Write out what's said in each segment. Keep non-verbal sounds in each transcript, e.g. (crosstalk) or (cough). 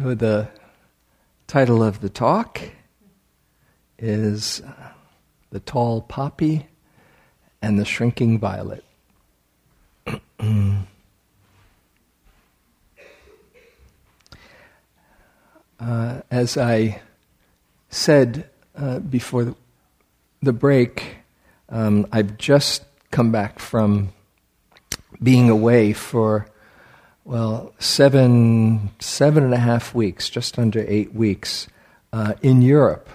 So the title of the talk is uh, The Tall Poppy and the Shrinking Violet. (clears throat) uh, as I said uh, before the, the break, um, I've just come back from being away for well, seven, seven and a half weeks, just under eight weeks, uh, in Europe.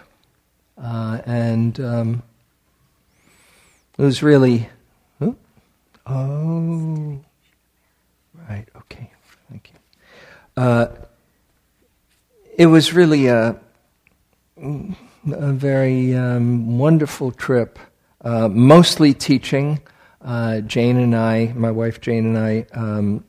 Uh, and um, it was really, oh, oh, right, okay, thank you. Uh, it was really a, a very um, wonderful trip, uh, mostly teaching. Uh, Jane and I, my wife Jane and I, um,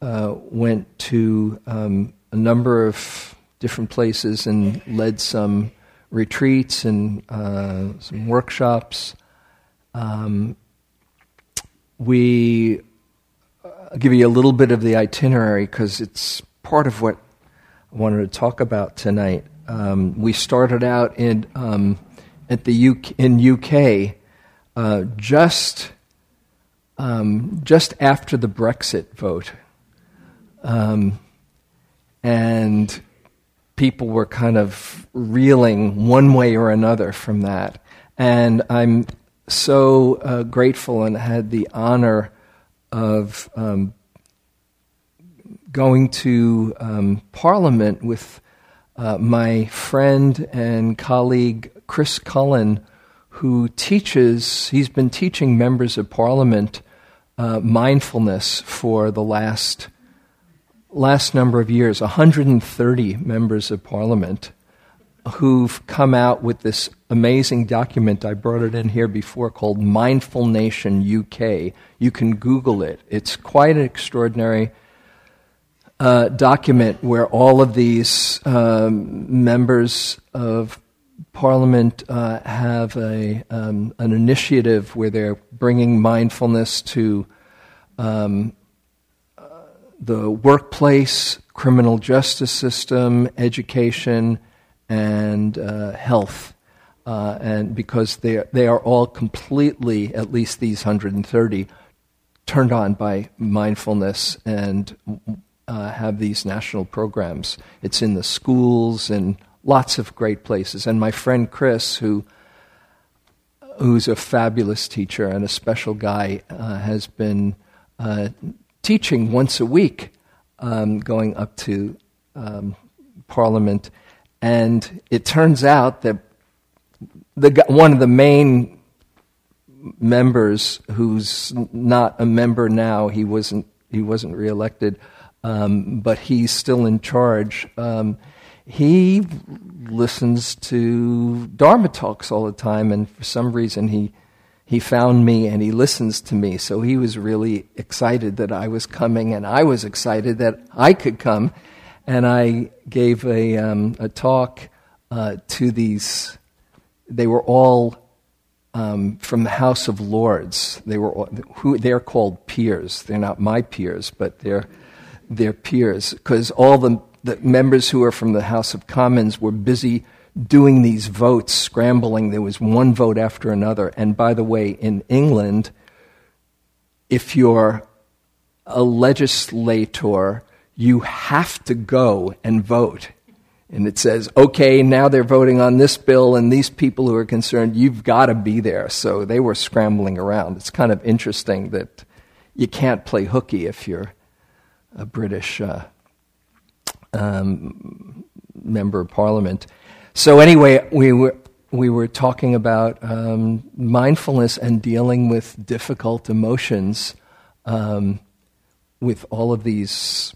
uh, went to um, a number of different places and led some retreats and uh, some workshops. Um, we I'll give you a little bit of the itinerary because it's part of what I wanted to talk about tonight. Um, we started out in um, at the UK, in UK uh, just um, just after the Brexit vote. Um, and people were kind of reeling one way or another from that. And I'm so uh, grateful and had the honor of um, going to um, Parliament with uh, my friend and colleague Chris Cullen, who teaches, he's been teaching members of Parliament uh, mindfulness for the last last number of years 130 members of parliament who've come out with this amazing document. I brought it in here before called Mindful Nation UK. You can Google it. It's quite an extraordinary uh, document where all of these um, members of Parliament uh, have a, um, an initiative where they're bringing mindfulness to um, the workplace, criminal justice system, education, and uh, health. Uh, and because they are, they are all completely, at least these 130, turned on by mindfulness and uh, have these national programs. It's in the schools and lots of great places. And my friend Chris, who who's a fabulous teacher and a special guy, uh, has been uh, teaching once a week, um, going up to um, Parliament, and it turns out that the one of the main members, who's not a member now, he wasn't he wasn't reelected, um, but he's still in charge. Um, he listens to Dharma talks all the time, and for some reason he he found me and he listens to me. So he was really excited that I was coming, and I was excited that I could come. And I gave a, um, a talk uh, to these, they were all um, from the House of Lords. They were all, who they're called peers. They're not my peers, but they're they're peers because all the, the members who are from the House of Commons were busy doing these votes, scrambling. There was one vote after another. And by the way, in England, if you're a legislator, you have to go and vote. And it says, okay, now they're voting on this bill, and these people who are concerned, you've got to be there. So they were scrambling around. It's kind of interesting that you can't play hooky if you're a British uh, um, member of parliament. So anyway, we were we were talking about um, mindfulness and dealing with difficult emotions um, with all of these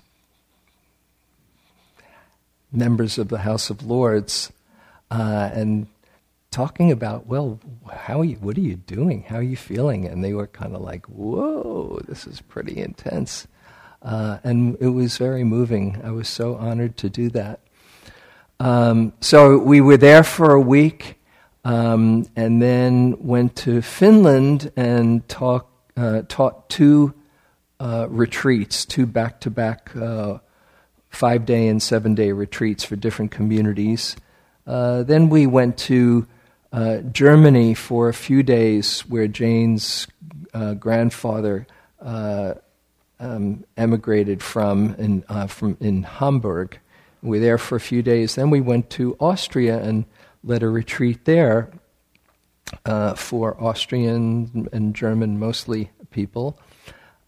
members of the House of Lords uh, and talking about, well, how are you, what are you doing? How are you feeling? And they were kind of like, whoa, this is pretty intense. Uh, and it was very moving. I was so honored to do that. Um, so we were there for a week um, and then went to Finland and talk, uh, taught two uh, retreats, two back to back five day and seven day retreats for different communities. Uh, then we went to uh, Germany for a few days, where Jane's uh, grandfather uh, um, emigrated from in, uh, from in Hamburg. We were there for a few days. Then we went to Austria and led a retreat there uh, for Austrian and German, mostly people.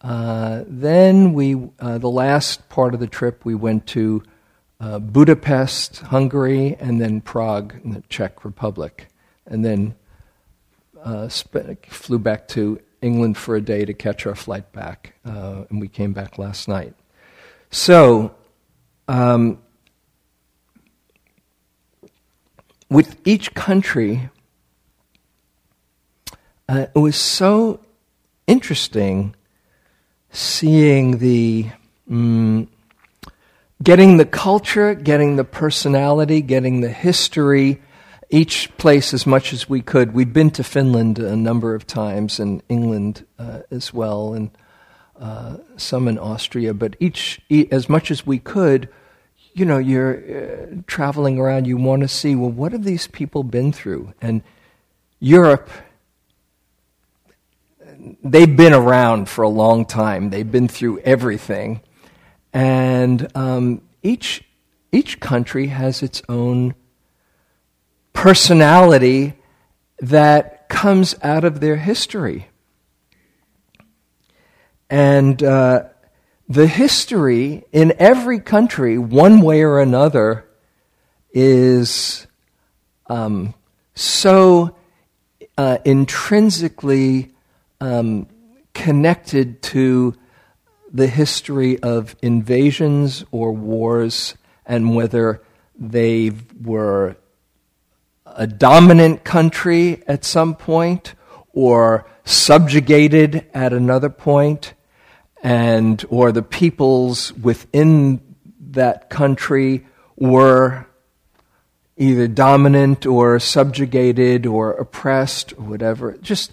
Uh, then we, uh, the last part of the trip, we went to uh, Budapest, Hungary, and then Prague, in the Czech Republic, and then uh, sp- flew back to England for a day to catch our flight back, uh, and we came back last night. So, um, with each country, it was so interesting seeing the mm, getting the culture, getting the personality, getting the history, each place as much as we could. We'd been to Finland a number of times and England uh, as well, and uh, some in Austria, but each, as much as we could, you know, you're uh, traveling around, you want to see, well, what have these people been through? And Europe they've been around for a long time. They've been through everything, and um, each each country has its own personality that comes out of their history, and uh, the history in every country, one way or another, is um, so uh, intrinsically um, connected to the history of invasions or wars and whether they were a dominant country at some point or subjugated at another point and or the peoples within that country were either dominant or subjugated or oppressed or whatever just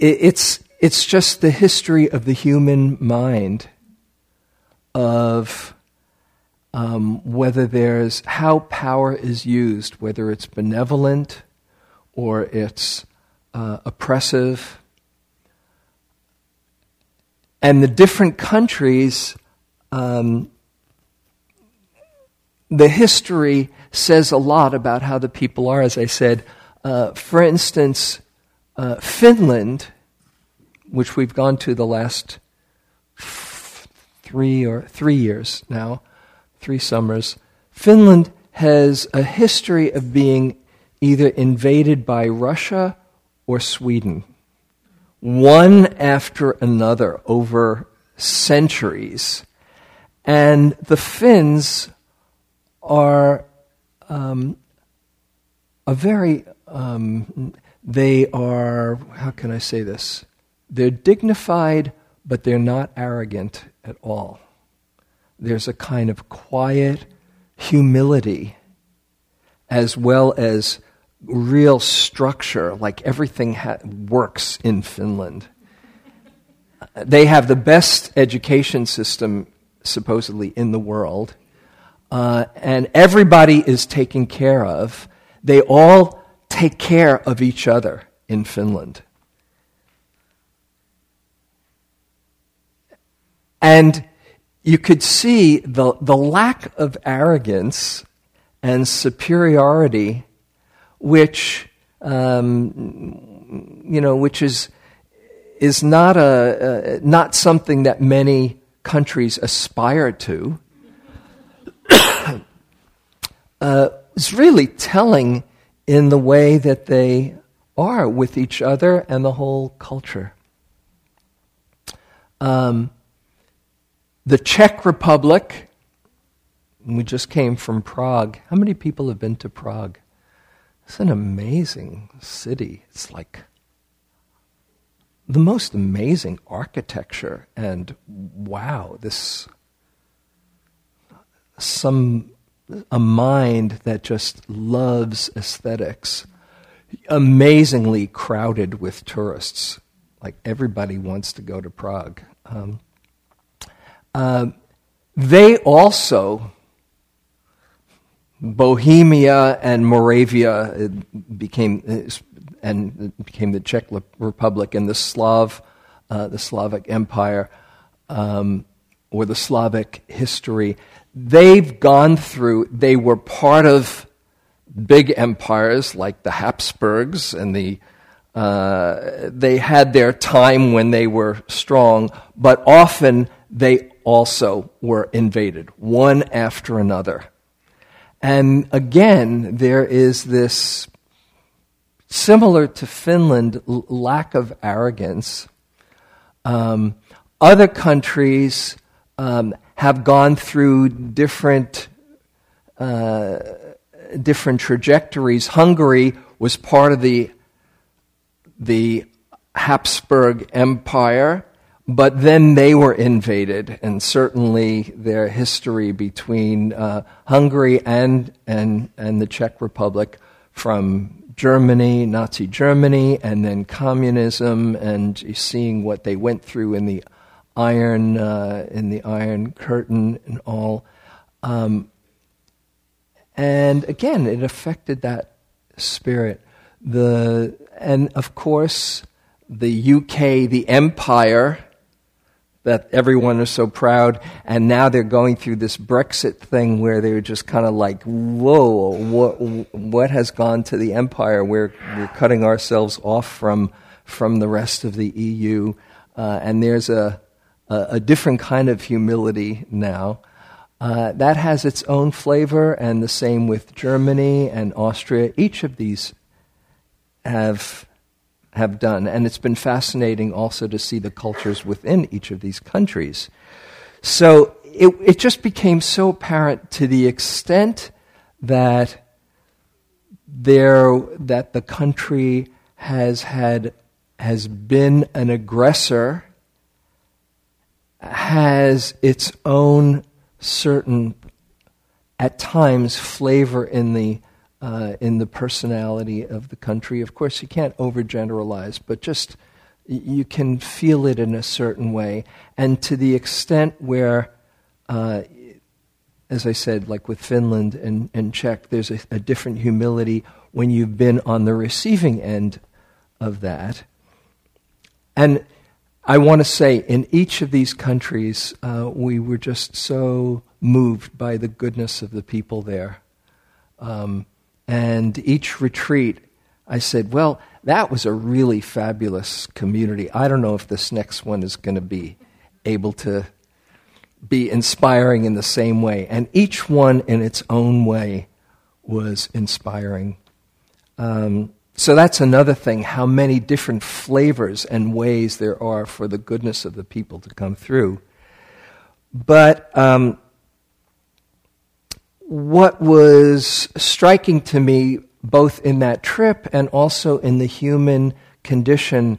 it's, it's just the history of the human mind of um, whether there's how power is used, whether it's benevolent or it's uh, oppressive. And the different countries, um, the history says a lot about how the people are, as I said. Uh, for instance, uh, Finland, which we've gone to the last three or three years now, three summers, Finland has a history of being either invaded by Russia or Sweden, one after another over centuries. And the Finns are um, a very um, they are, how can I say this? They're dignified, but they're not arrogant at all. There's a kind of quiet humility as well as real structure, like everything ha- works in Finland. They have the best education system, supposedly, in the world, uh, and everybody is taken care of. They all take care of each other in Finland. And you could see the, the lack of arrogance and superiority, which, um, you know, which is, is not, a, not something that many countries aspire to. (coughs) uh, is really telling in the way that they are with each other and the whole culture. Um, the Czech Republic, we just came from Prague. How many people have been to Prague? It's an amazing city. It's like the most amazing architecture, and wow, this some a mind that just loves aesthetics, amazingly crowded with tourists. Like everybody wants to go to Prague. Um, uh, they also, Bohemia and Moravia became and became the Czech Republic and the Slav, uh, the Slavic Empire, um, or the Slavic history they've gone through, they were part of big empires like the Habsburgs and the uh, they had their time when they were strong, but often they also were invaded, one after another. And again, there is this similar to Finland lack of arrogance. Um, other countries um, have gone through different, uh, different trajectories. Hungary was part of the, the Habsburg Empire, but then they were invaded, and certainly their history between uh, Hungary and, and, and the Czech Republic from Germany, Nazi Germany, and then communism, and seeing what they went through in the iron uh, in the Iron Curtain and all. Um, and again, it affected that spirit. The and of course, the UK, the empire that everyone is so proud, and now they're going through this Brexit thing where they're just kind of like, "Whoa, what what has gone to the empire? We're we're cutting ourselves off from from the rest of the EU." Uh, and there's a a, a different kind of humility now. Uh, that has its own flavor, and the same with Germany and Austria. Each of these have have done, and it's been fascinating also to see the cultures within each of these countries. So it, it just became so apparent to the extent that there that the country has had has been an aggressor has its own certain, at times, flavor in the uh, in the personality of the country. Of course, you can't overgeneralize, but just you can feel it in a certain way, and to the extent where. Uh, as I said, like with Finland and, and Czech, there's a, a different humility when you've been on the receiving end of that. And I want to say, in each of these countries, uh, we were just so moved by the goodness of the people there. Um, and each retreat, I said, well, that was a really fabulous community. I don't know if this next one is going to be able to be inspiring in the same way. And each one, in its own way, was inspiring. Um, so that's another thing how many different flavors and ways there are for the goodness of the people to come through. But um, what was striking to me, both in that trip and also in the human condition,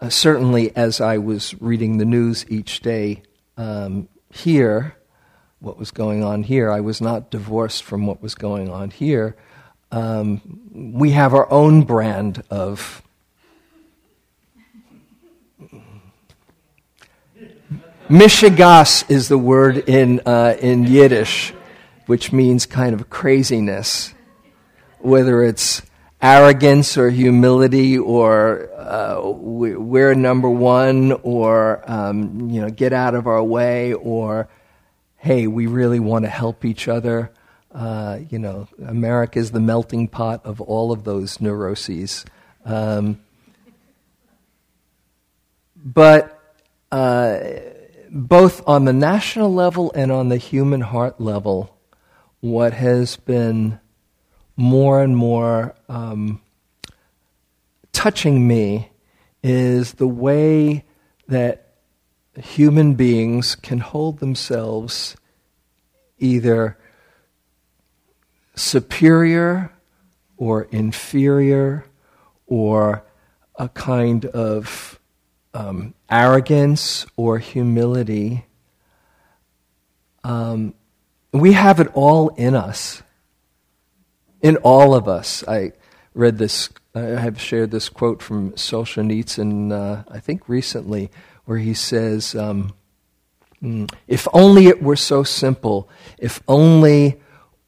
uh, certainly as I was reading the news each day um, here, what was going on here, I was not divorced from what was going on here. Um, we have our own brand of Mishigas is the word in, uh, in Yiddish, which means kind of craziness. Whether it's arrogance or humility or uh, we're number one or, um, you know, get out of our way or, hey, we really want to help each other. Uh, you know, America is the melting pot of all of those neuroses. Um, but uh, both on the national level and on the human heart level, what has been more and more um, touching me is the way that human beings can hold themselves either superior or inferior or a kind of um, arrogance or humility. Um, we have it all in us, in all of us. I read this, I have shared this quote from Solzhenitsyn, uh, I think recently, where he says, um, hmm, If only it were so simple, if only,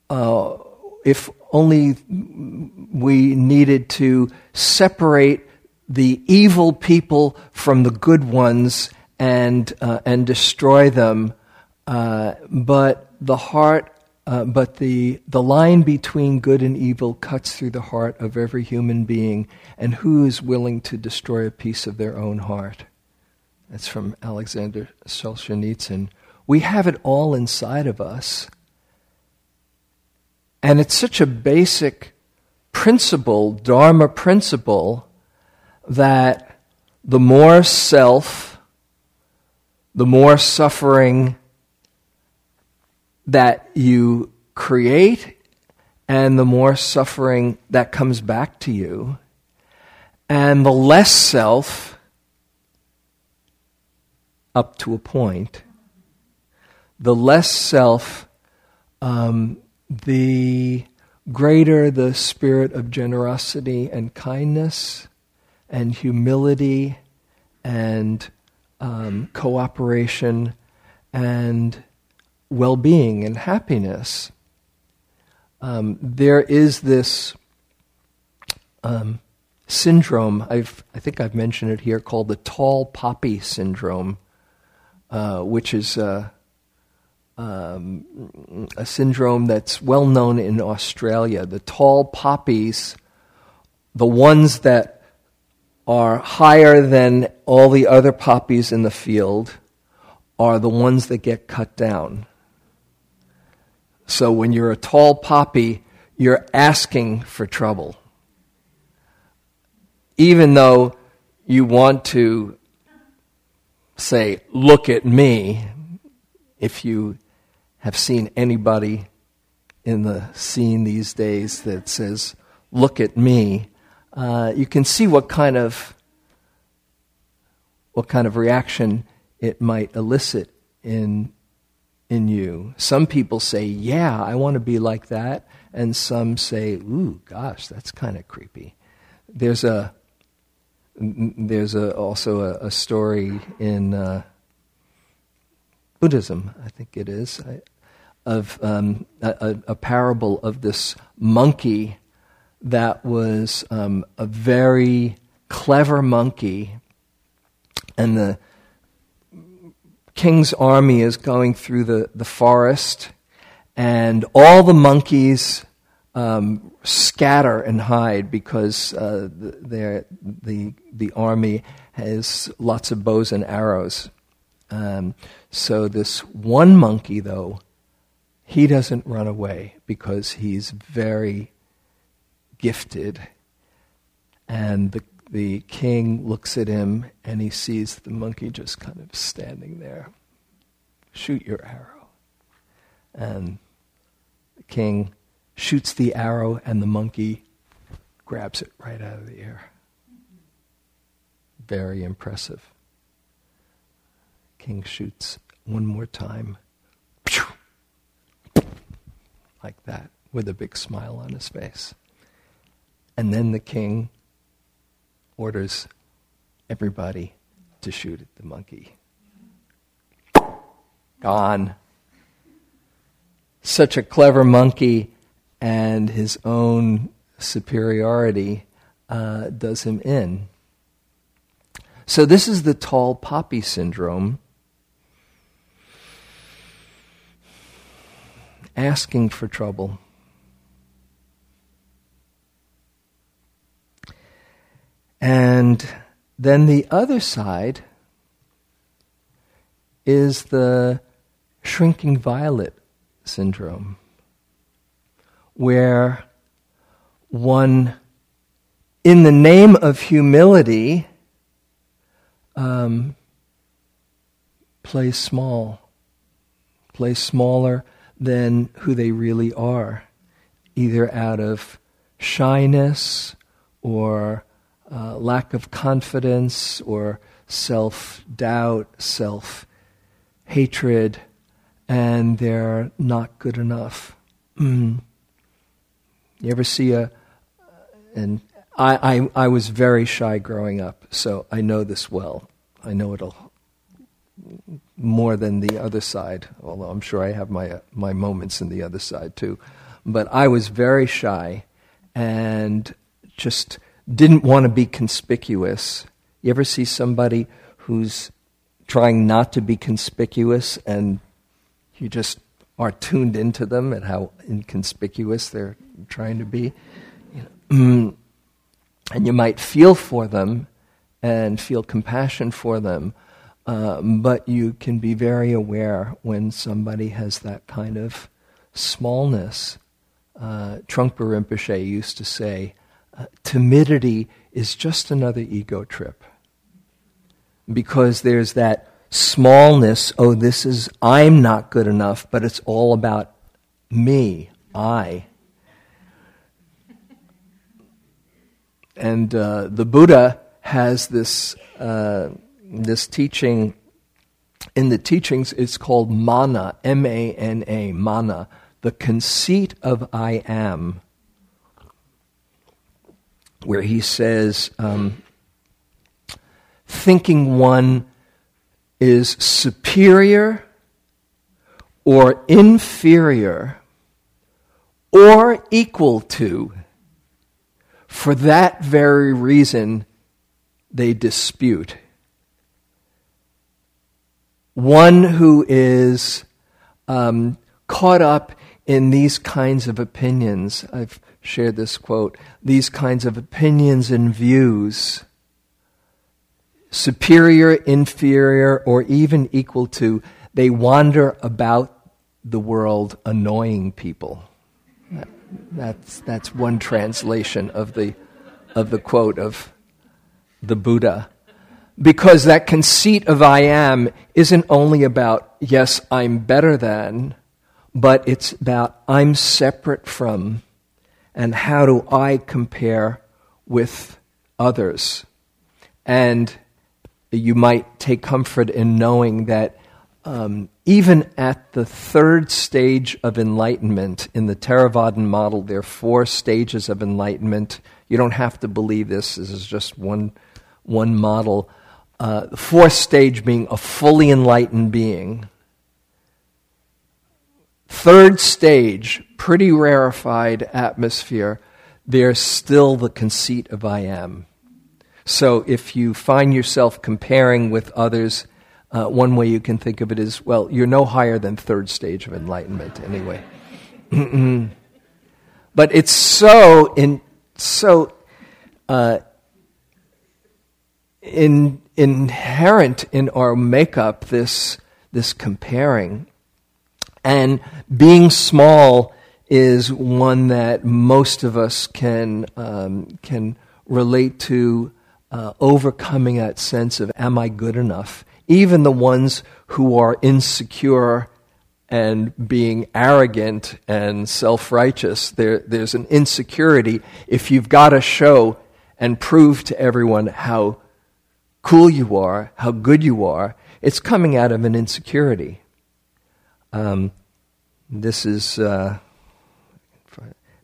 uh, if only we needed to separate the evil people from the good ones and, uh, and destroy them. Uh, but the heart, uh, but the, the line between good and evil cuts through the heart of every human being. And who is willing to destroy a piece of their own heart? That's from Alexander Solzhenitsyn. We have it all inside of us. And it's such a basic principle, Dharma principle, that the more self, the more suffering that you create, and the more suffering that comes back to you, and the less self, up to a point, the less self, um, the greater the spirit of generosity and kindness and humility and um, cooperation and well being and happiness. Um, there is this um, syndrome, I've, I think I've mentioned it here, called the tall poppy syndrome, uh, which is uh, um, a syndrome that's well known in Australia. The tall poppies, the ones that are higher than all the other poppies in the field, are the ones that get cut down. So when you're a tall poppy, you're asking for trouble. Even though you want to say, Look at me, if you have seen anybody in the scene these days that says, Look at me, uh, you can see what kind of what kind of reaction it might elicit in in you. Some people say, "Yeah, I want to be like that," and some say, "Ooh, gosh, that's kind of creepy." There's a there's a, also a, a story in uh, Buddhism, I think it is, I, of um, a, a, parable of this monkey that was um, a very clever monkey, and the king's army is going through the, the forest, and all the monkeys um, scatter and hide because uh, the, the, army has lots of bows and arrows. Um, so, this one monkey, though, he doesn't run away because he's very gifted. And the, the king looks at him and he sees the monkey just kind of standing there. Shoot your arrow. And the king shoots the arrow and the monkey grabs it right out of the air. Very impressive. King shoots one more time like that with a big smile on his face. And then the king orders everybody to shoot at the monkey. Gone. Such a clever monkey, and his own superiority uh, does him in. So, this is the tall poppy syndrome asking for trouble. And then the other side is the shrinking violet syndrome, where one, in the name of humility, um, plays small, plays smaller than who they really are. either out of shyness or uh, lack of confidence or self doubt, self hatred, and they're not good enough. Mm. You ever see a, and I, I, I was very shy growing up, so I know this well. I know it all more than the other side, although I'm sure I have my, uh, my moments in the other side too. But I was very shy and just didn't want to be conspicuous. You ever see somebody who's trying not to be conspicuous and you just are tuned into them and how inconspicuous they're trying to be? (clears throat) And you might feel for them and feel compassion for them, uh, but you can be very aware when somebody has that kind of smallness. Uh, Trungpa Rinpoche used to say, uh, timidity is just another ego trip. Because there's that smallness, oh, this is, I'm not good enough, but it's all about me, I. And uh, the Buddha has this, uh, this teaching. In the teachings, it's called mana, M A N A, mana, the conceit of I am, where he says, um, thinking one is superior or inferior or equal to for that very reason, they dispute. One who is um, caught up in these kinds of opinions, I've shared this quote, these kinds of opinions and views, superior, inferior, or even equal to, they wander about the world annoying people. That's, that's one translation of the, of the quote of the Buddha. Because that conceit of I am isn't only about, yes, I'm better than, but it's about I'm separate from, and how do I compare with others. And you might take comfort in knowing that um, even at the third stage of enlightenment, in the Theravadan model, there are four stages of enlightenment. You don't have to believe this, this is just one, one model. Uh, the fourth stage being a fully enlightened being. Third stage, pretty rarefied atmosphere, there's still the conceit of I am. So if you find yourself comparing with others, uh, one way you can think of it is well, you're no higher than third stage of enlightenment anyway. (clears throat) but it's so in so uh, in, inherent in our makeup this this comparing and being small is one that most of us can um, can relate to uh, overcoming that sense of am I good enough even the ones who are insecure and being arrogant and self righteous, there, there's an insecurity. If you've got to show and prove to everyone how cool you are, how good you are, it's coming out of an insecurity. Um, this is uh,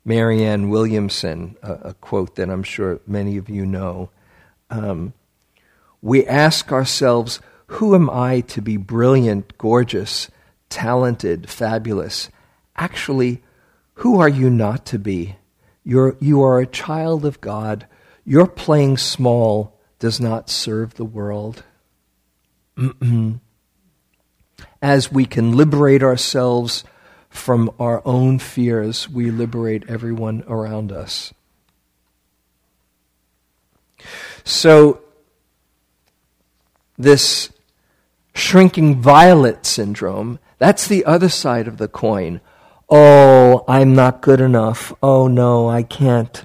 Marianne Williamson, a, a, quote that I'm sure many of you know. Um, we ask ourselves, who am I to be brilliant, gorgeous, talented, fabulous? Actually, who are you not to be? You're, you are a child of God. Your playing small does not serve the world. As we can liberate ourselves from our own fears, we liberate everyone around us. So, this shrinking violet syndrome, that's the other side of the coin. Oh, I'm not good enough. Oh, no, I can't.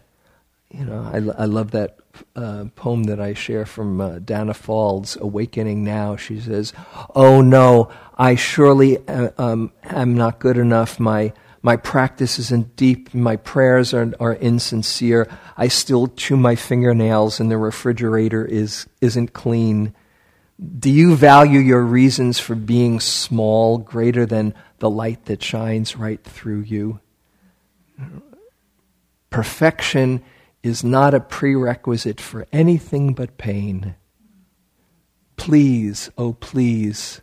You know, I, I love that uh, poem that I share from uh, Danna Faulds, Awakening Now. She says, Oh, no, I surely uh, um, am not good enough. My, my practice isn't deep, my prayers are, are insincere, I still chew my fingernails and the refrigerator is, isn't clean. Do you value your reasons for being small greater than the light that shines right through you? Perfection is not a prerequisite for anything but pain. Please, oh please,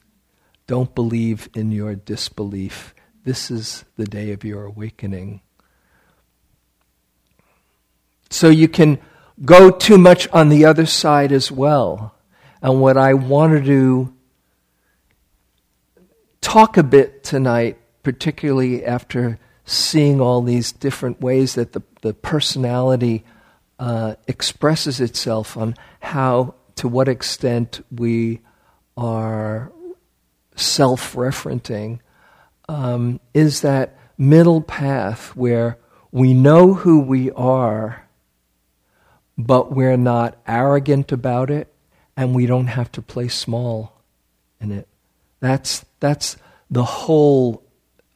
don't believe in your disbelief. This is the day of your awakening. So you can go too much on the other side as well. And what I want to do talk a bit tonight, particularly after seeing all these different ways that the, the personality uh, expresses itself on how, to what extent we are self referencing um, is that middle path where we know who we are, but we're not arrogant about it, and we don't have to play small in it. That's, that's the whole,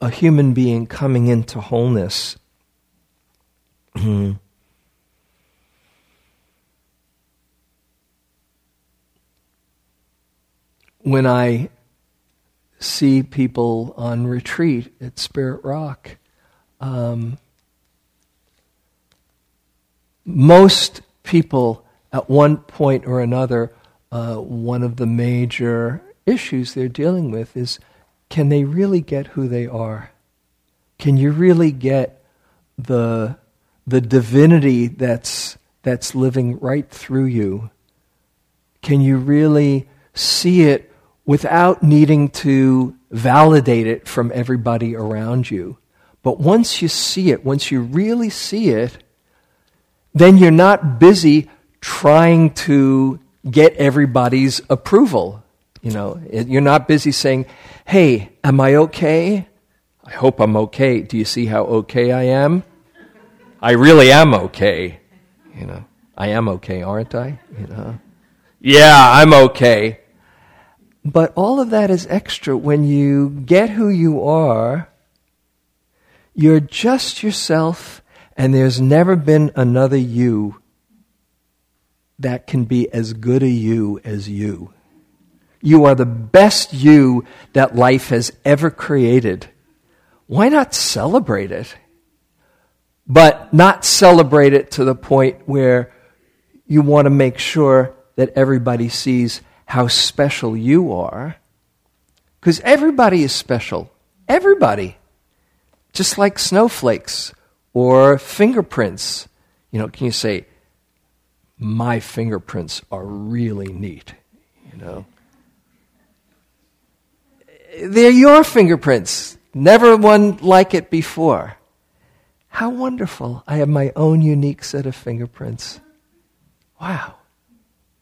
a human being coming into wholeness. when I see people on retreat at Spirit Rock. Um, most people, at one point or another, uh, one of the major issues they're dealing with is can they really get who they are? Can you really get the, the divinity that's, that's living right through you? Can you really see it without needing to validate it from everybody around you. But once you see it, once you really see it, then you're not busy trying to get everybody's approval. You know, you're not busy saying, "Hey, am I okay?" I hope I'm okay. Do you see how okay I am? I really am okay. You know, I am okay, aren't I? You know. Yeah, I'm okay. But all of that is extra when you get who you are. You're just yourself, and there's never been another you that can be as good a you as you. You are the best you that life has ever created. Why not celebrate it? But not celebrate it to the point where you want to make sure that everybody sees how special you are. Because everybody is special. Everybody. Just like snowflakes or fingerprints. You know, can you say, my fingerprints are really neat? You know? They're your fingerprints. Never one like it before. How wonderful. I have my own unique set of fingerprints. Wow.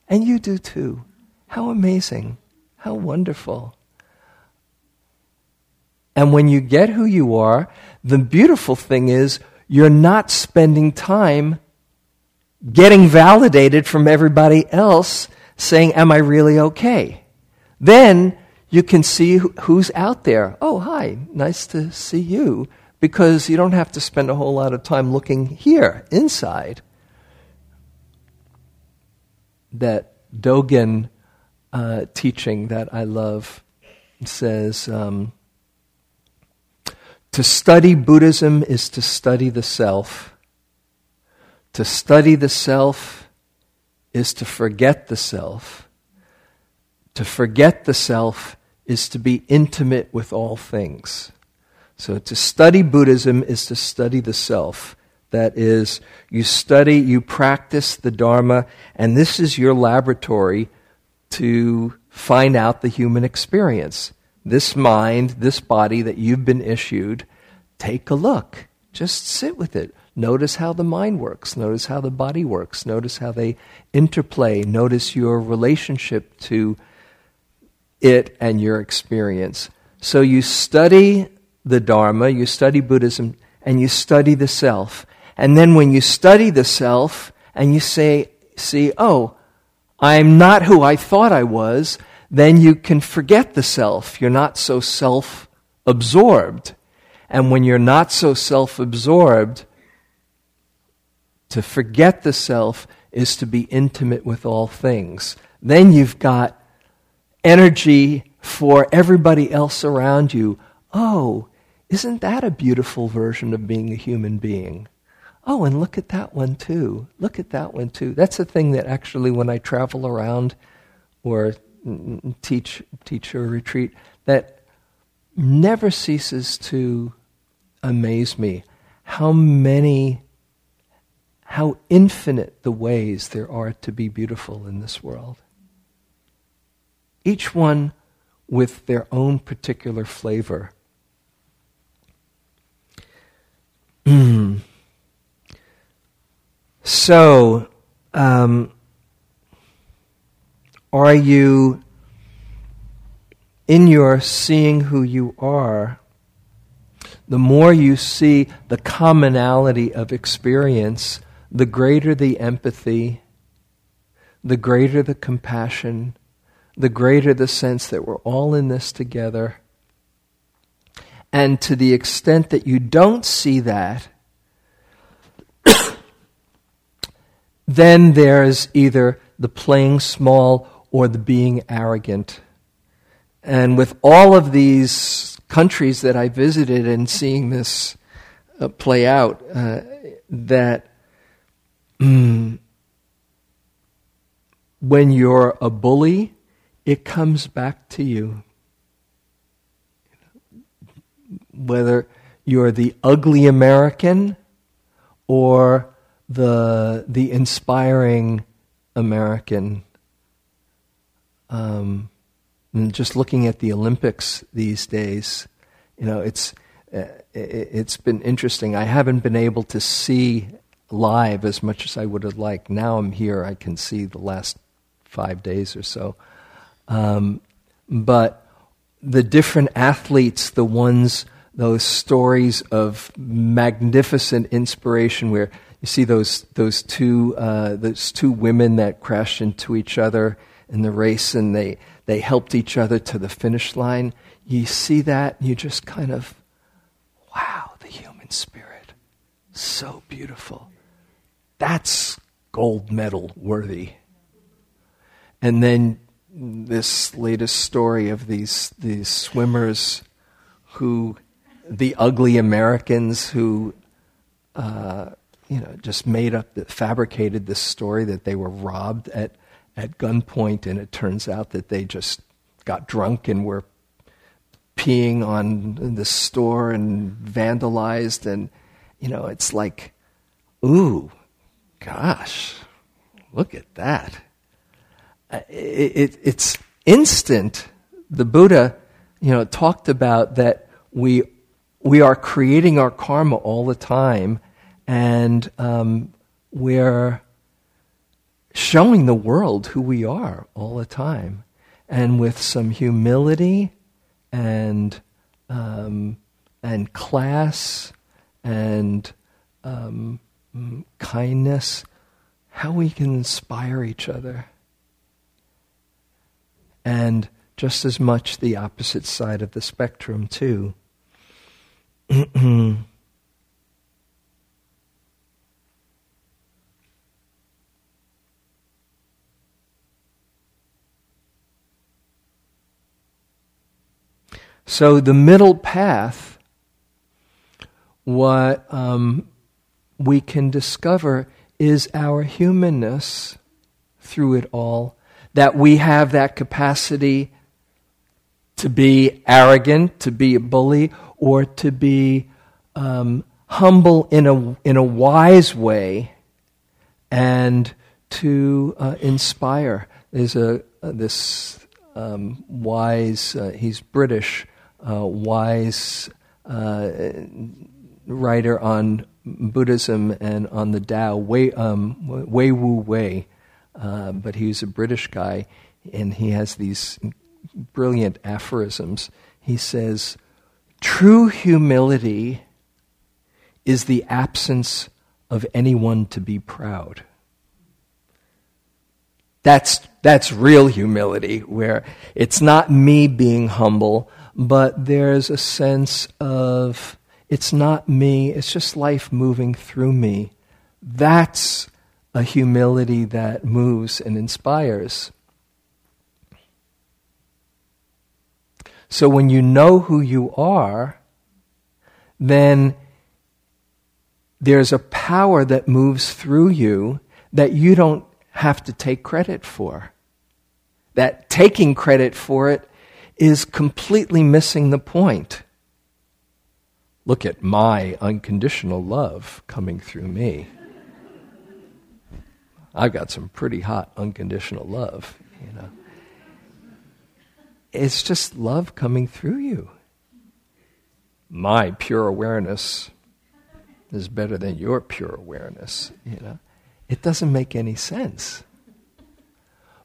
And you do too. How amazing. How wonderful. And when you get who you are, the beautiful thing is you're not spending time getting validated from everybody else saying, Am I really okay? Then you can see who's out there. Oh, hi, nice to see you. Because you don't have to spend a whole lot of time looking here, inside. That Dogen uh, teaching that I love. Says, um, To study Buddhism is to study the self. To study the self is to forget the self. To forget the self is to be intimate with all things. So to study Buddhism is to study the self. That is, you study, you practice the Dharma, and this is your laboratory to find out the human experience. This mind, this body that you've been issued, take a look. Just sit with it. Notice how the mind works. Notice how the body works. Notice how they interplay. Notice your relationship to it and your experience. So you study the Dharma, you study Buddhism, and you study the self. And then when you study the self and you say, see, oh, I'm not who I thought I was, then you can forget the self. You're not so self absorbed. And when you're not so self absorbed, to forget the self is to be intimate with all things. Then you've got energy for everybody else around you. Oh, isn't that a beautiful version of being a human being? Oh, and look at that one too. Look at that one too. That's a thing that actually, when I travel around or teach teach a retreat, that never ceases to amaze me. How many, how infinite the ways there are to be beautiful in this world. Each one with their own particular flavor. Mm. So, um, are you, in your seeing who you are, the more you see the commonality of experience, the greater the empathy, the greater the compassion, the greater the sense that we're all in this together. And to the extent that you don't see that, (coughs) then there's either the playing small or the being arrogant. And with all of these countries that I visited and seeing this uh, play out, uh, that mm, when you're a bully, it comes back to you. Whether you're the ugly American or the, the inspiring American. Um, and just looking at the Olympics these days, you know, it's, uh, it's been interesting. I haven't been able to see live as much as I would have liked. Now I'm here, I can see the last five days or so. Um, but the different athletes, the ones, those stories of magnificent inspiration where you see those those two uh, those two women that crashed into each other in the race, and they they helped each other to the finish line. You see that, and you just kind of, wow, the human spirit, so beautiful. That's gold medal worthy. And then this latest story of these these swimmers who the ugly Americans who uh, you know, just made up, fabricated this story that they were robbed at, at gunpoint, and it turns out that they just got drunk and were peeing on the store and vandalized. And, you know, it's like, ooh, gosh, look at that. It, it, it's instant. The Buddha, you know, talked about that we, we are creating our karma all the time and um, we're showing the world who we are all the time. And with some humility and, um, and class and um, kindness, how we can inspire each other. And just as much the opposite side of the spectrum, too. (clears throat) So the middle path, what um, we can discover is our humanness through it all, that we have that capacity to be arrogant, to be a bully, or to be um, humble in a, in a wise way and to uh, inspire. There's a, uh, this um, wise, uh, he's British, uh, wise uh, writer on Buddhism and on the Tao, Wei, um, Wei Wu Wei, uh, but he's a British guy, and he has these brilliant aphorisms. He says, True humility is the absence of anyone to be proud. That's, that's real humility, where it's not me being humble, but there's a sense of It's not me, it's just life moving through me. That's a humility that moves and inspires. So when you know who you are, then there's a power that moves through you that you don't have to take credit for. That taking credit for it is completely missing the point. Look at my unconditional love coming through me. I've got some pretty hot unconditional love, you know. It's just love coming through you. My pure awareness is better than your pure awareness, you know. It doesn't make any sense.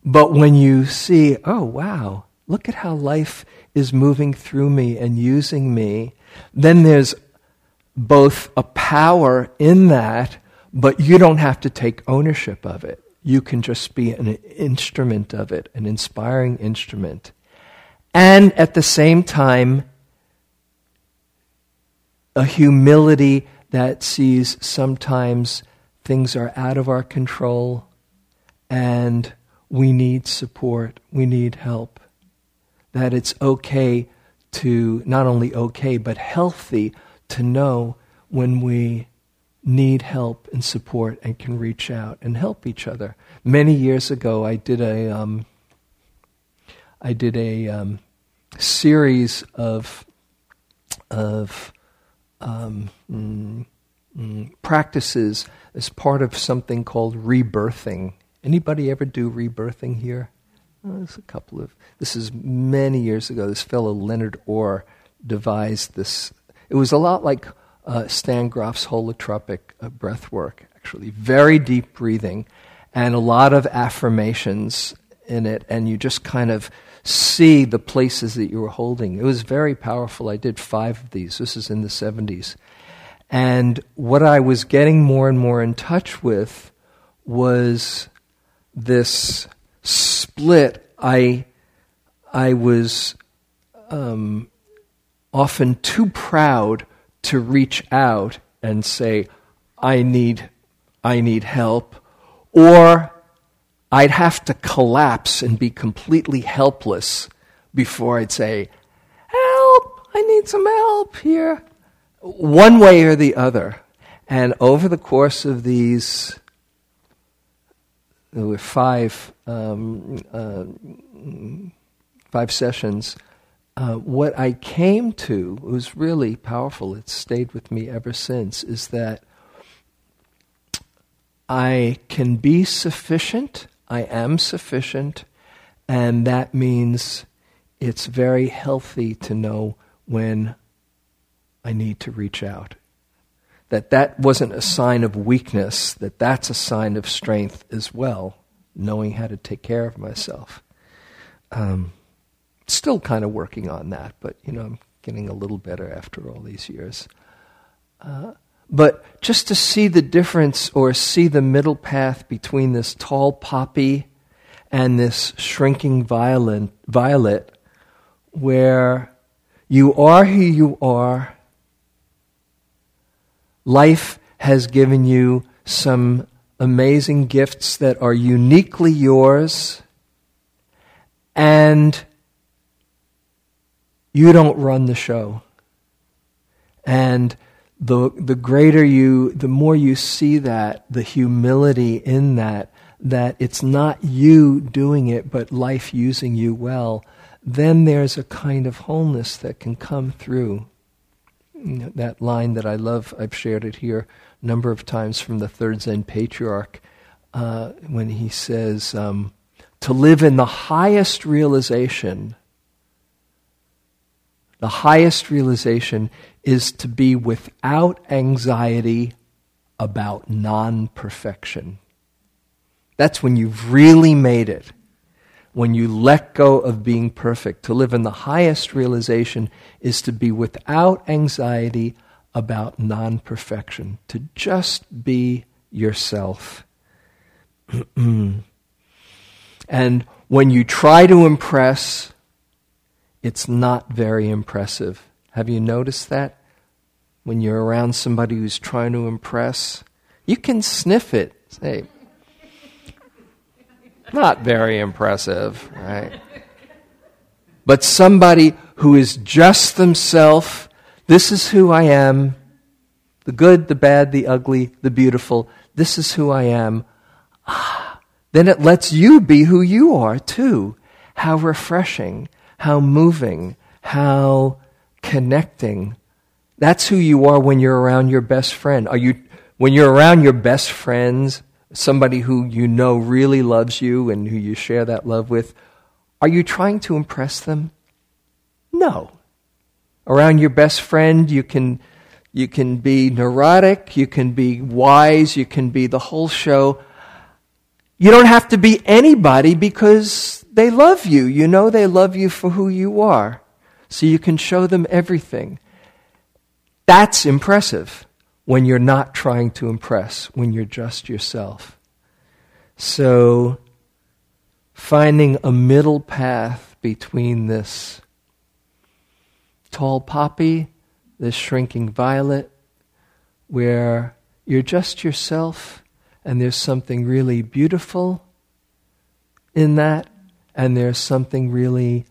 But when you see, oh wow, look at how life is moving through me and using me, then there's both a power in that, but you don't have to take ownership of it. You can just be an instrument of it, an inspiring instrument. And at the same time, a humility that sees sometimes things are out of our control and we need support, we need help. That it's okay to, not only okay, but healthy to know when we need help and support and can reach out and help each other. Many years ago, I did a, um, I did a um, series of, of um, mm, mm, practices as part of something called rebirthing. Anybody ever do rebirthing here? Oh, there's a couple of. This is many years ago. This fellow Leonard Orr devised this. It was a lot like uh, Stan Grof's holotropic uh, breath work, actually. Very deep breathing and a lot of affirmations in it, and you just kind of see the places that you were holding. It was very powerful. I did five of these. This is in the 70s. And what I was getting more and more in touch with was this split. I, I was um, often too proud to reach out and say, I need, I need help, or I'd have to collapse and be completely helpless before I'd say, Help, I need some help here. One way or the other. And over the course of these, there were five, um, uh, five sessions, uh, what I came to was really powerful. It's stayed with me ever since. Is that I can be sufficient. I am sufficient, and that means it's very healthy to know when I need to reach out. That that wasn't a sign of weakness. That that's a sign of strength as well. Knowing how to take care of myself. Um, still kind of working on that, but you know, I'm getting a little better after all these years. Uh, but just to see the difference or see the middle path between this tall poppy and this shrinking violet, violet where you are who you are, life has given you some amazing gifts that are uniquely yours, and you don't run the show. And the, the greater you, the more you see that, the humility in that, that it's not you doing it, but life using you well, then there's a kind of wholeness that can come through. You know, that line that I love, I've shared it here a number of times from the third Zen patriarch, uh, when he says, um, to live in the highest realization the highest realization is to be without anxiety about non perfection. That's when you've really made it. When you let go of being perfect. To live in the highest realization is to be without anxiety about non perfection, to just be yourself. (clears throat) and when you try to impress, it's not very impressive. Have you noticed that? when you're around somebody who's trying to impress. You can sniff it. Say, not very impressive, right? But somebody who is just themselves, this is who I am, the good, the bad, the ugly, the beautiful, this is who I am. Ah, then it lets you be who you are too. How refreshing, how moving, how connecting. That's who you are when you're around your best friend. Are you when you're around your best friends, somebody who you know really loves you and who you share that love with, are you trying to impress them? No. Around your best friend, you can you can be neurotic, you can be wise, you can be the whole show. You don't have to be anybody because they love you. You know they love you for who you are. So you can show them everything. That's impressive when you're not trying to impress, when you're just yourself. So, finding a middle path between this tall poppy, this shrinking violet, where you're just yourself and there's something really beautiful in that, and there's something really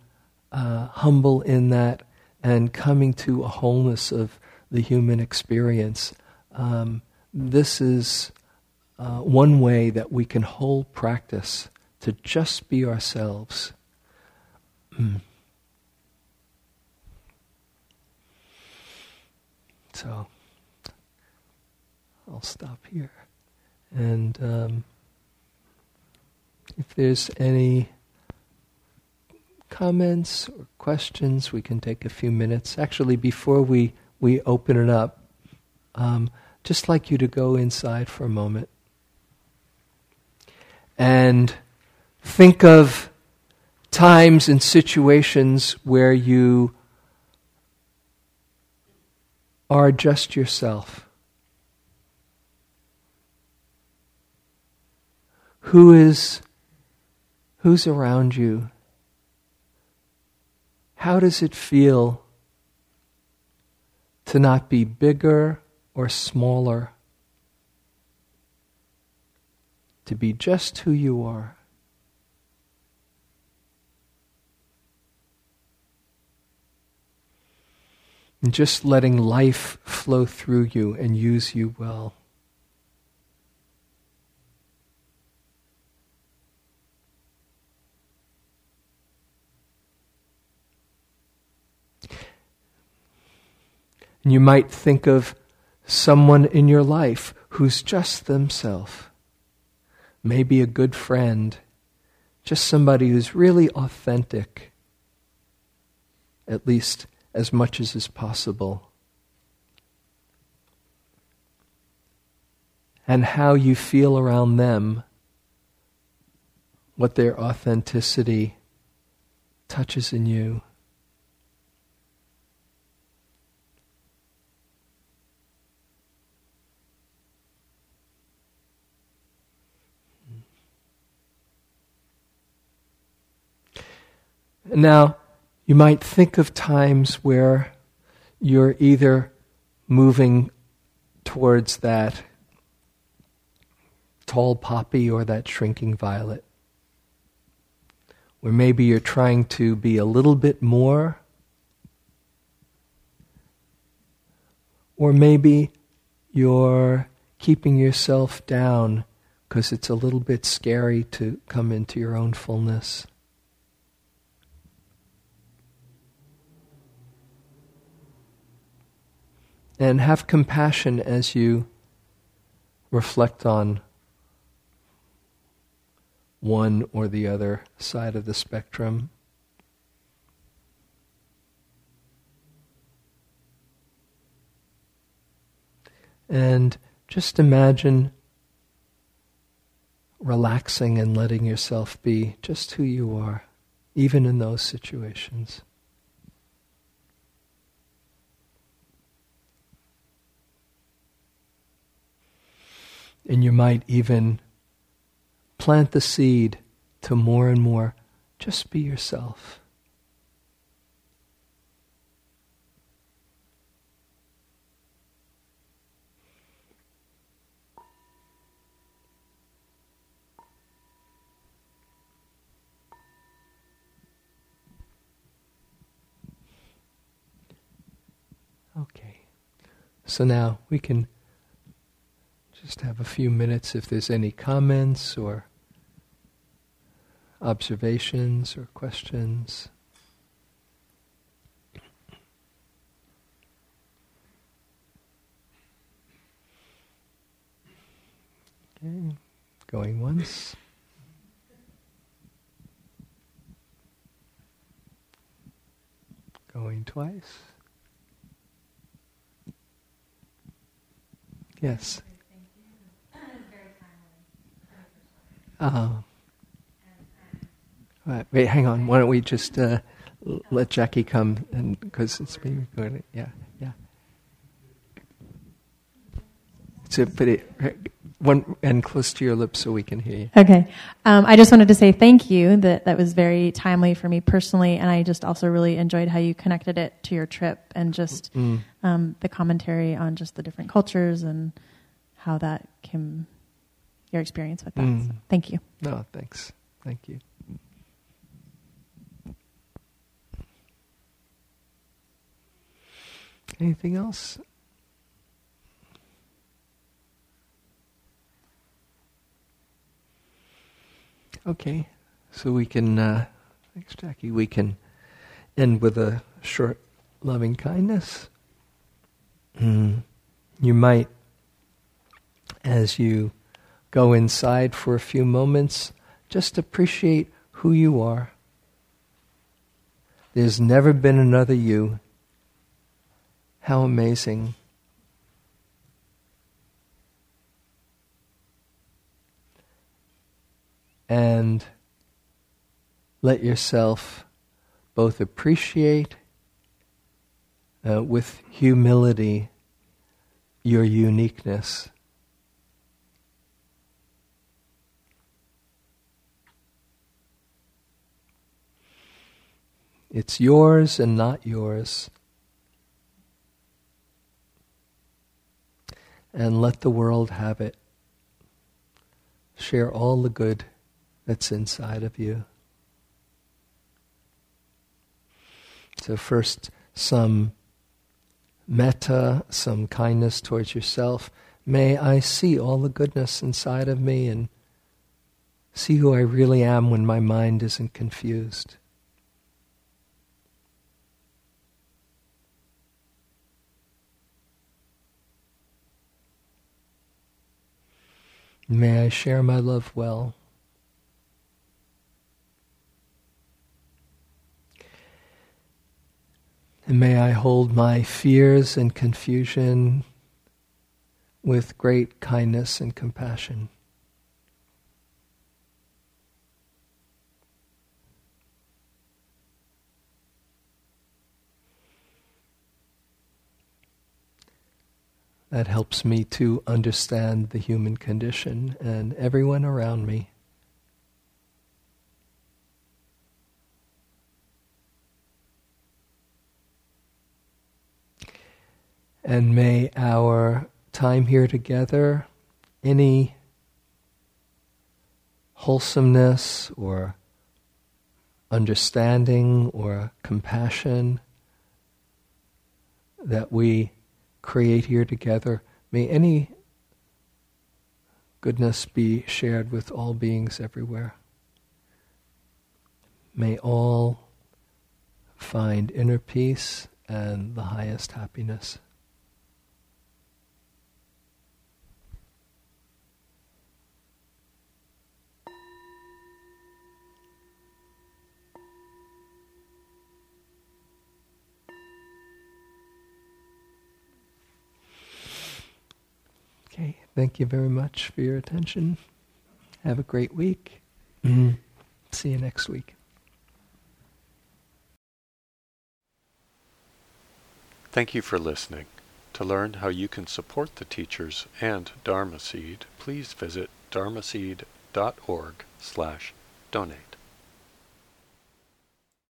uh, humble in that, and coming to a wholeness of the human experience. Um, this is uh, one way that we can hold practice to just be ourselves. Mm. So I'll stop here. And um, if there's any comments or questions, we can take a few minutes. Actually, before we, we open it up, um, just like you to go inside for a moment and think of times and situations where you are just yourself. Who is who's around you? How does it feel to not be bigger or smaller? To be just who you are. And just letting life flow through you and use you well. And you might think of someone in your life who's just themselves. Maybe a good friend, just somebody who's really authentic, at least as much as is possible. And how you feel around them, what their authenticity touches in you. Now, you might think of times where you're either moving towards that tall poppy or that shrinking violet, where maybe you're trying to be a little bit more, or maybe you're keeping yourself down because it's a little bit scary to come into your own fullness. And have compassion as you reflect on one or the other side of the spectrum. And just imagine relaxing and letting yourself be just who you are, even in those situations. And you might even plant the seed to more and more just be yourself. Okay. So now we can just have a few minutes if there's any comments or observations or questions. Okay, going once. Going twice. Yes. Oh. Right, wait, hang on. Why don't we just uh, let Jackie come and because it's being recorded. Yeah, yeah. So put it one and close to your lips so we can hear you. Okay. Um, I just wanted to say thank you. That that was very timely for me personally, and I just also really enjoyed how you connected it to your trip and just mm. um, the commentary on just the different cultures and how that came your experience with that. Mm. So, thank you. No, thanks. Thank you. Anything else? Okay, so we can, uh, thanks Jackie, we can end with a short loving kindness. Mm. You might, as you go inside for a few moments, just appreciate who you are. There's never been another you. How amazing. And let yourself both appreciate uh, with humility your uniqueness. It's yours and not yours. and let the world have it. Share all the good that's inside of you. So, first, some metta, some kindness towards yourself. May I see all the goodness inside of me and see who I really am when my mind isn't confused. May I share my love well. And may I hold my fears and confusion with great kindness and compassion. That helps me to understand the human condition and everyone around me. And may our time here together, any wholesomeness or understanding or compassion that we create here together. May any goodness be shared with all beings everywhere. May all find inner peace and the highest happiness. Thank you very much for your attention. Have a great week. Mm-hmm. See you next week. Thank you for listening. To learn how you can support the teachers and Dharma Seed, please visit dharmaseed.org slash donate.